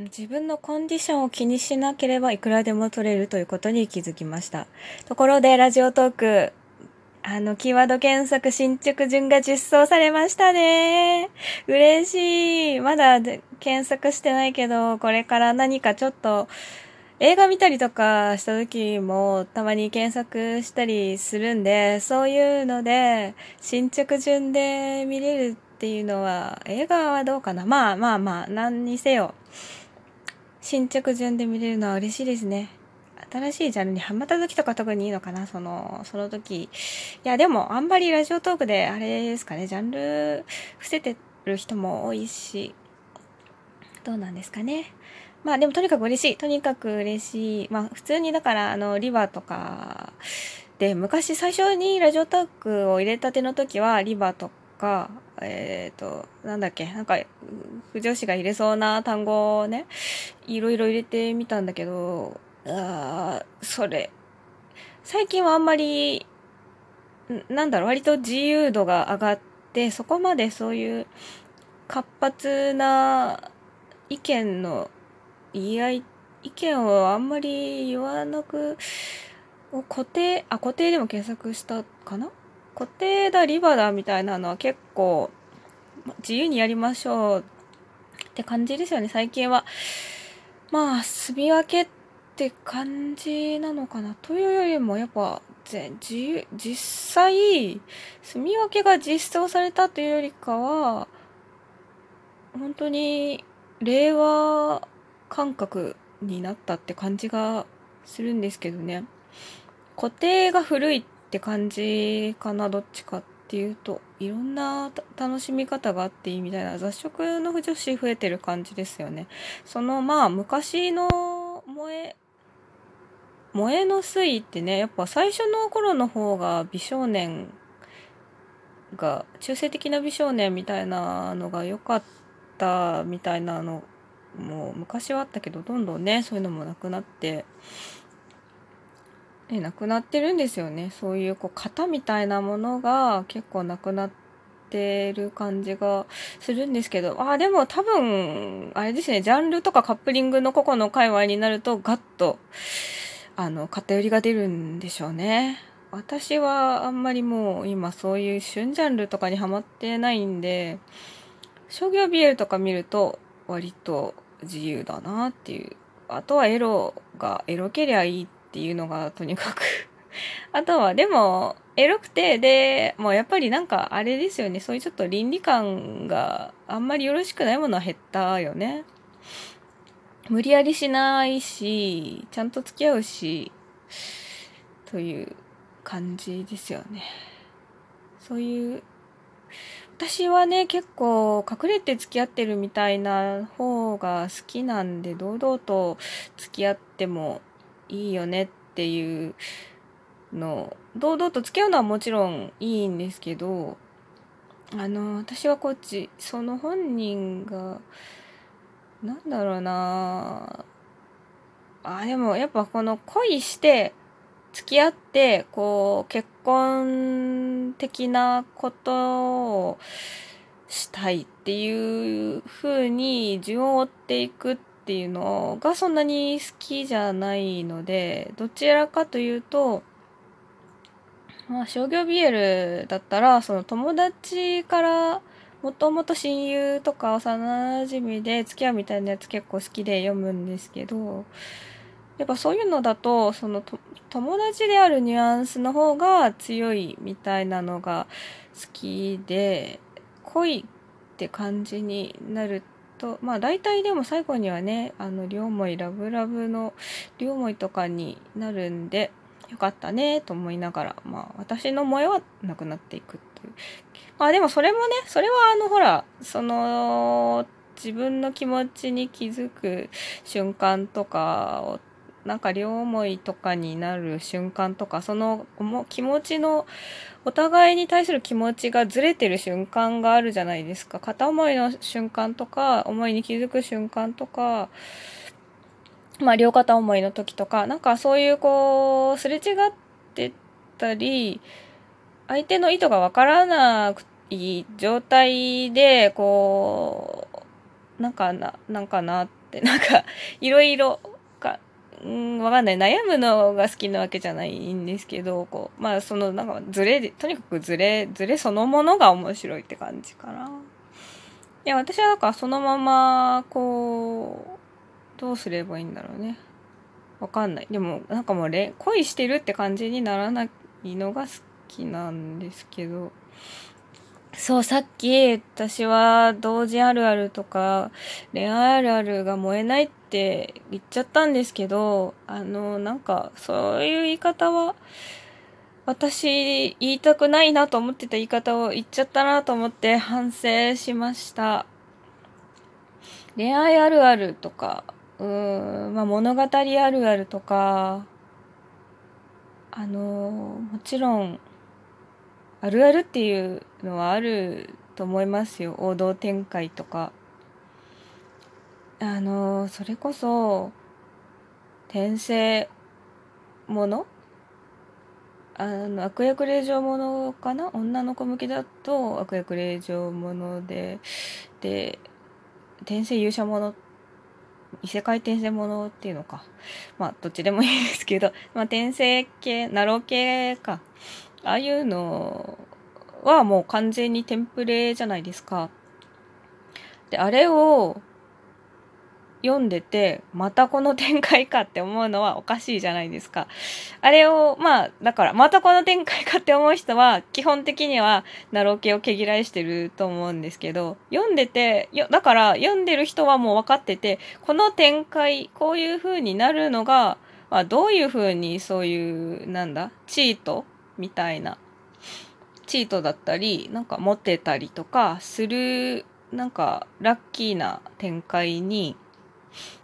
自分のコンディションを気にしなければいくらでも取れるということに気づきました。ところで、ラジオトーク、あの、キーワード検索進捗順が実装されましたね。嬉しい。まだ検索してないけど、これから何かちょっと、映画見たりとかした時もたまに検索したりするんで、そういうので、進捗順で見れるっていうのは、映画はどうかな？まあまあまあ、何にせよ。進捗順で見れるのは嬉しいですね。新しいジャンルにハマった時とか特にいいのかなその、その時。いや、でも、あんまりラジオトークで、あれですかね、ジャンル伏せてる人も多いし、どうなんですかね。まあでもとにかく嬉しい。とにかく嬉しい。まあ普通にだからあのリバーとかで昔最初にラジオトークを入れたての時はリバーとかえっ、ー、となんだっけなんか不女子が入れそうな単語をねいろいろ入れてみたんだけどあそれ最近はあんまりなんだろう割と自由度が上がってそこまでそういう活発な意見の言い合い、意見をあんまり言わなく、固定、あ、固定でも検索したかな？固定だ、リバだみたいなのは結構自由にやりましょうって感じですよね、最近は。まあ、住み分けって感じなのかなというよりも、やっぱ、自由、実際、住み分けが実装されたというよりかは、本当に、令和感覚になったって感じがするんですけどね固定が古いっって感じかなどっちかっていうと。いろんな楽しみ方があっていいみたいな雑食の女子増えてる感じですよね。そのまあ昔の萌え萌えの推移ってねやっぱ最初の頃の方が美少年が中性的な美少年みたいなのが良かったみたいなのもう昔はあったけどどんどんねそういうのもなくなって、ね、なくなってるんですよねそういうこう型みたいなものが結構なくなってる感じがするんですけどあでも多分あれですねジャンルとかカップリングの個々の界隈になるとガッとあの偏りが出るんでしょうね。私はあんまりもう今そういう旬ジャンルとかにはまってないんで商業 BL とか見ると割と自由だなっていう。あとはエロが、エロけりゃいいってっていうのがとにかく あとはでも、エロくて、で、もうやっぱりなんかあれですよね。そういうちょっと倫理観があんまりよろしくないものは減ったよね。無理やりしないし、ちゃんと付き合うし、という感じですよね。そういう私はね結構隠れて付き合ってるみたいな方が好きなんで堂々と付き合ってもいいよねっていうの。堂々と付き合うのはもちろんいいんですけどあの私はこっちその本人がなんだろうな。あでもやっぱこの恋して付き合ってこう結婚的なことをしたいっていう風に順を追っていくってていうのがそんなに好きじゃないのでどちらかというとまあ商業 BL だったらその友達からもともと親友とか幼馴染で付き合うみたいなやつ結構好きで読むんですけどやっぱそういうのだとその友達であるニュアンスの方が強いみたいなのが好きで恋って感じになるとまあ大体でも最後にはねあの両思いラブラブの両思いとかになるんでよかったねと思いながらまあ私の萌えはなくなっていくっていう。まあでもそれもねそれはあのほらその自分の気持ちに気づく瞬間とかをなんか両思いとかになる瞬間とかその気持ちのお互いに対する気持ちがずれてる瞬間があるじゃないですか。片思いの瞬間とか思いに気づく瞬間とかまあ両片思いの時とかなんかそういうこうすれ違ってたり相手の意図がわからない状態でこうなんかななんかなってなんかいろいろうんわかんない。悩むのが好きなわけじゃないんですけどこうまあそのなんかズレでとにかくズレズレそのものが面白いって感じかな。いや私はなんかそのままこうどうすればいいんだろうね。わかんない。でもなんかもう恋してるって感じにならないのが好きなんですけど。そう、さっき私は同時あるあるとか恋愛あるあるが燃えないって言っちゃったんですけど、あの、なんかそういう言い方は私言いたくないなと思ってた言い方を言っちゃったなと思って反省しました。恋愛あるあるとか、うーん、まあ物語あるあるとか、あの、もちろんあるあるっていうのはあると思いますよ。王道展開とか。あのそれこそ転生もの？あの悪役令嬢ものかな？女の子向きだと悪役令嬢ものでで転生勇者もの？異世界転生ものっていうのか。まあどっちでもいいですけど、まあ、転生系ナロ系か。ああいうのはもう完全にテンプレじゃないですか。で、あれを読んでて、またこの展開かって思うのはおかしいじゃないですか。あれを、まあ、だから、またこの展開かって思う人は、基本的には、ナロー系を毛嫌いしてると思うんですけど、読んでて、よだから、読んでる人はもう分かってて、この展開、こういう風になるのが、まあ、どういう風にそういう、なんだ、チートみたいなチートだったりなんか持ってたりとかするなんかラッキーな展開に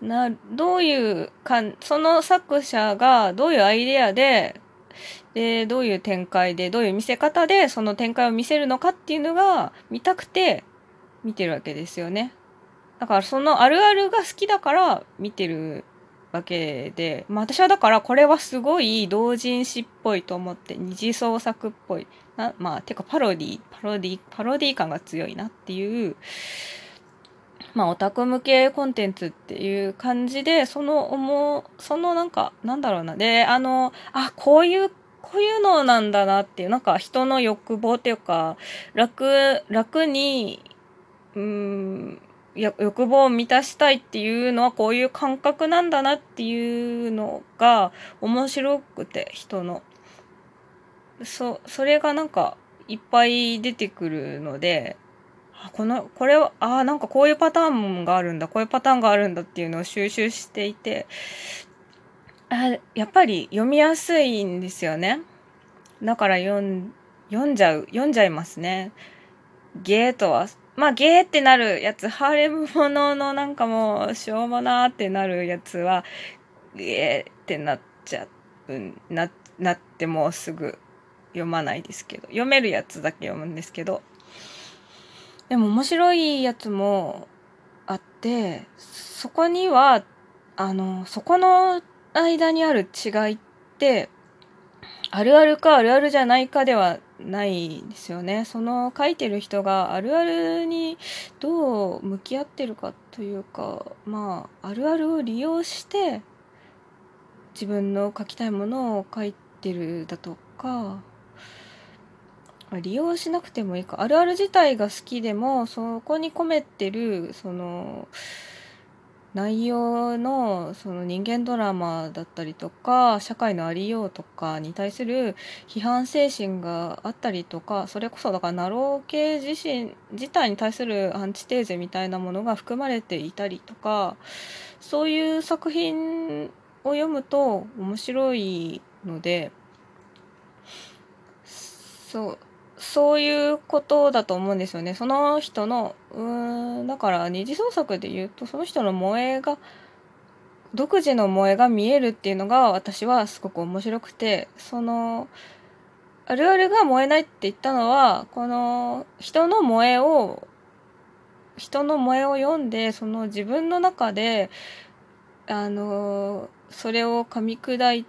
などういうかその作者がどういうアイデアででどういう展開でどういう見せ方でその展開を見せるのかっていうのが見たくて見てるわけですよね。だからそのあるあるが好きだから見てるわけで、まあ私はだからこれはすごい同人誌っぽいと思って、二次創作っぽい。なまあ、てかパロディ、パロディ、パロディ感が強いなっていう、まあオタク向けコンテンツっていう感じで、その思う、そのなんか、なんだろうな。で、あの、あ、こういう、こういうのなんだなっていう、なんか人の欲望っていうか、楽、楽に、うん、欲望を満たしたいっていうのはこういう感覚なんだなっていうのが面白くて人の。そそれがなんかいっぱい出てくるのであこのこれはあなんかこういうパターンがあるんだこういうパターンがあるんだっていうのを収集していてあやっぱり読みやすいんですよね。だから読ん読んじゃう読んじゃいますね。ゲートはまあ、ゲーってなるやつ、ハーレムもののなんかもう、しょうもなーってなるやつは、ゲーってなっちゃう、な、なってもうすぐ読まないですけど、読めるやつだけ読むんですけど、でも面白いやつもあって、そこには、あの、そこの間にある違いって、あるあるかあるあるじゃないかではないですよね。その書いてる人があるあるにどう向き合ってるかというか、まあ、あるあるを利用して自分の書きたいものを書いてるだとか、利用しなくてもいいか。あるある自体が好きでも、そこに込めてる、その、内容のその人間ドラマだったりとか社会のありようとかに対する批判精神があったりとかそれこそだからナロー系自身自体に対するアンチテーゼみたいなものが含まれていたりとかそういう作品を読むと面白いのでそうそういうことだと思うんですよね。その人の、うん、だから二次創作で言うと、その人の萌えが、独自の萌えが見えるっていうのが私はすごく面白くて、その、あるあるが燃えないって言ったのは、この人の萌えを、人の萌えを読んで、その自分の中で、あの、それを噛み砕いて、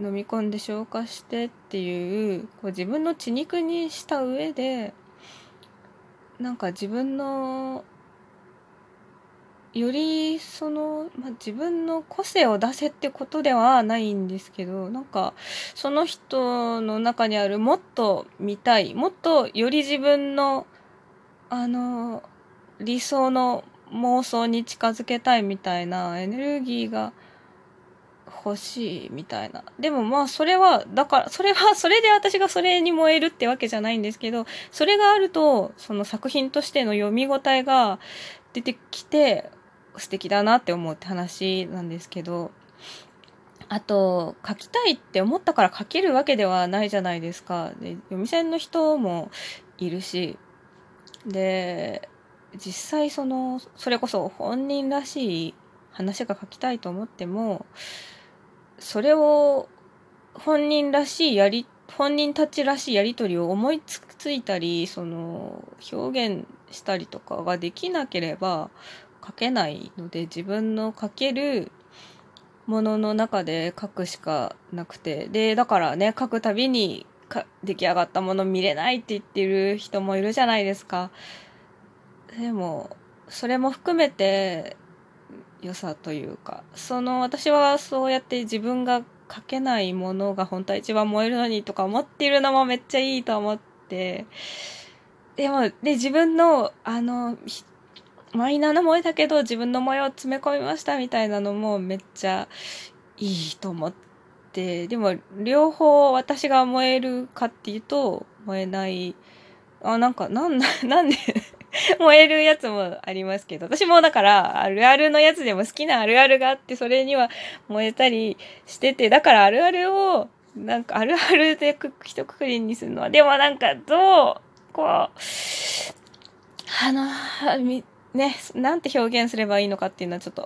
飲み込んで消化してっていうこう自分の血肉にした上でなんか自分のよりその、まあ、自分の個性を出せってことではないんですけどなんかその人の中にあるもっと見たいもっとより自分のあの理想の妄想に近づけたいみたいなエネルギーが欲しいみたいな。でもまあそれは、だから、それは、それで私がそれに燃えるってわけじゃないんですけど、それがあると、その作品としての読み応えが出てきて、素敵だなって思うって話なんですけど、あと、書きたいって思ったから書けるわけではないじゃないですか。で、読み線の人もいるし、で、実際その、それこそ本人らしい話が書きたいと思っても、それを本人らしいやり、本人たちらしいやり取りを思いついたり、その、表現したりとかができなければ書けないので、自分の書けるものの中で書くしかなくて。で、だからね、書くたびにか出来上がったもの見れないって言ってる人もいるじゃないですか。でも、それも含めて、良さというか、その私はそうやって自分が書けないものが本当は一番燃えるのにとか思っているのもめっちゃいいと思って、でも、で、自分の、あの、マイナーな萌えだけど自分の萌えを詰め込みましたみたいなのもめっちゃいいと思って、でも両方私が燃えるかっていうと燃えない。あ、なんか、なん、なんで 燃えるやつもありますけど、私もだから、あるあるのやつでも好きなあるあるがあって、それには燃えたりしてて、だからあるあるを、なんかあるあるでく一括りにするのは、でもなんかどう、こう、あの、ね、なんて表現すればいいのかっていうのはちょっと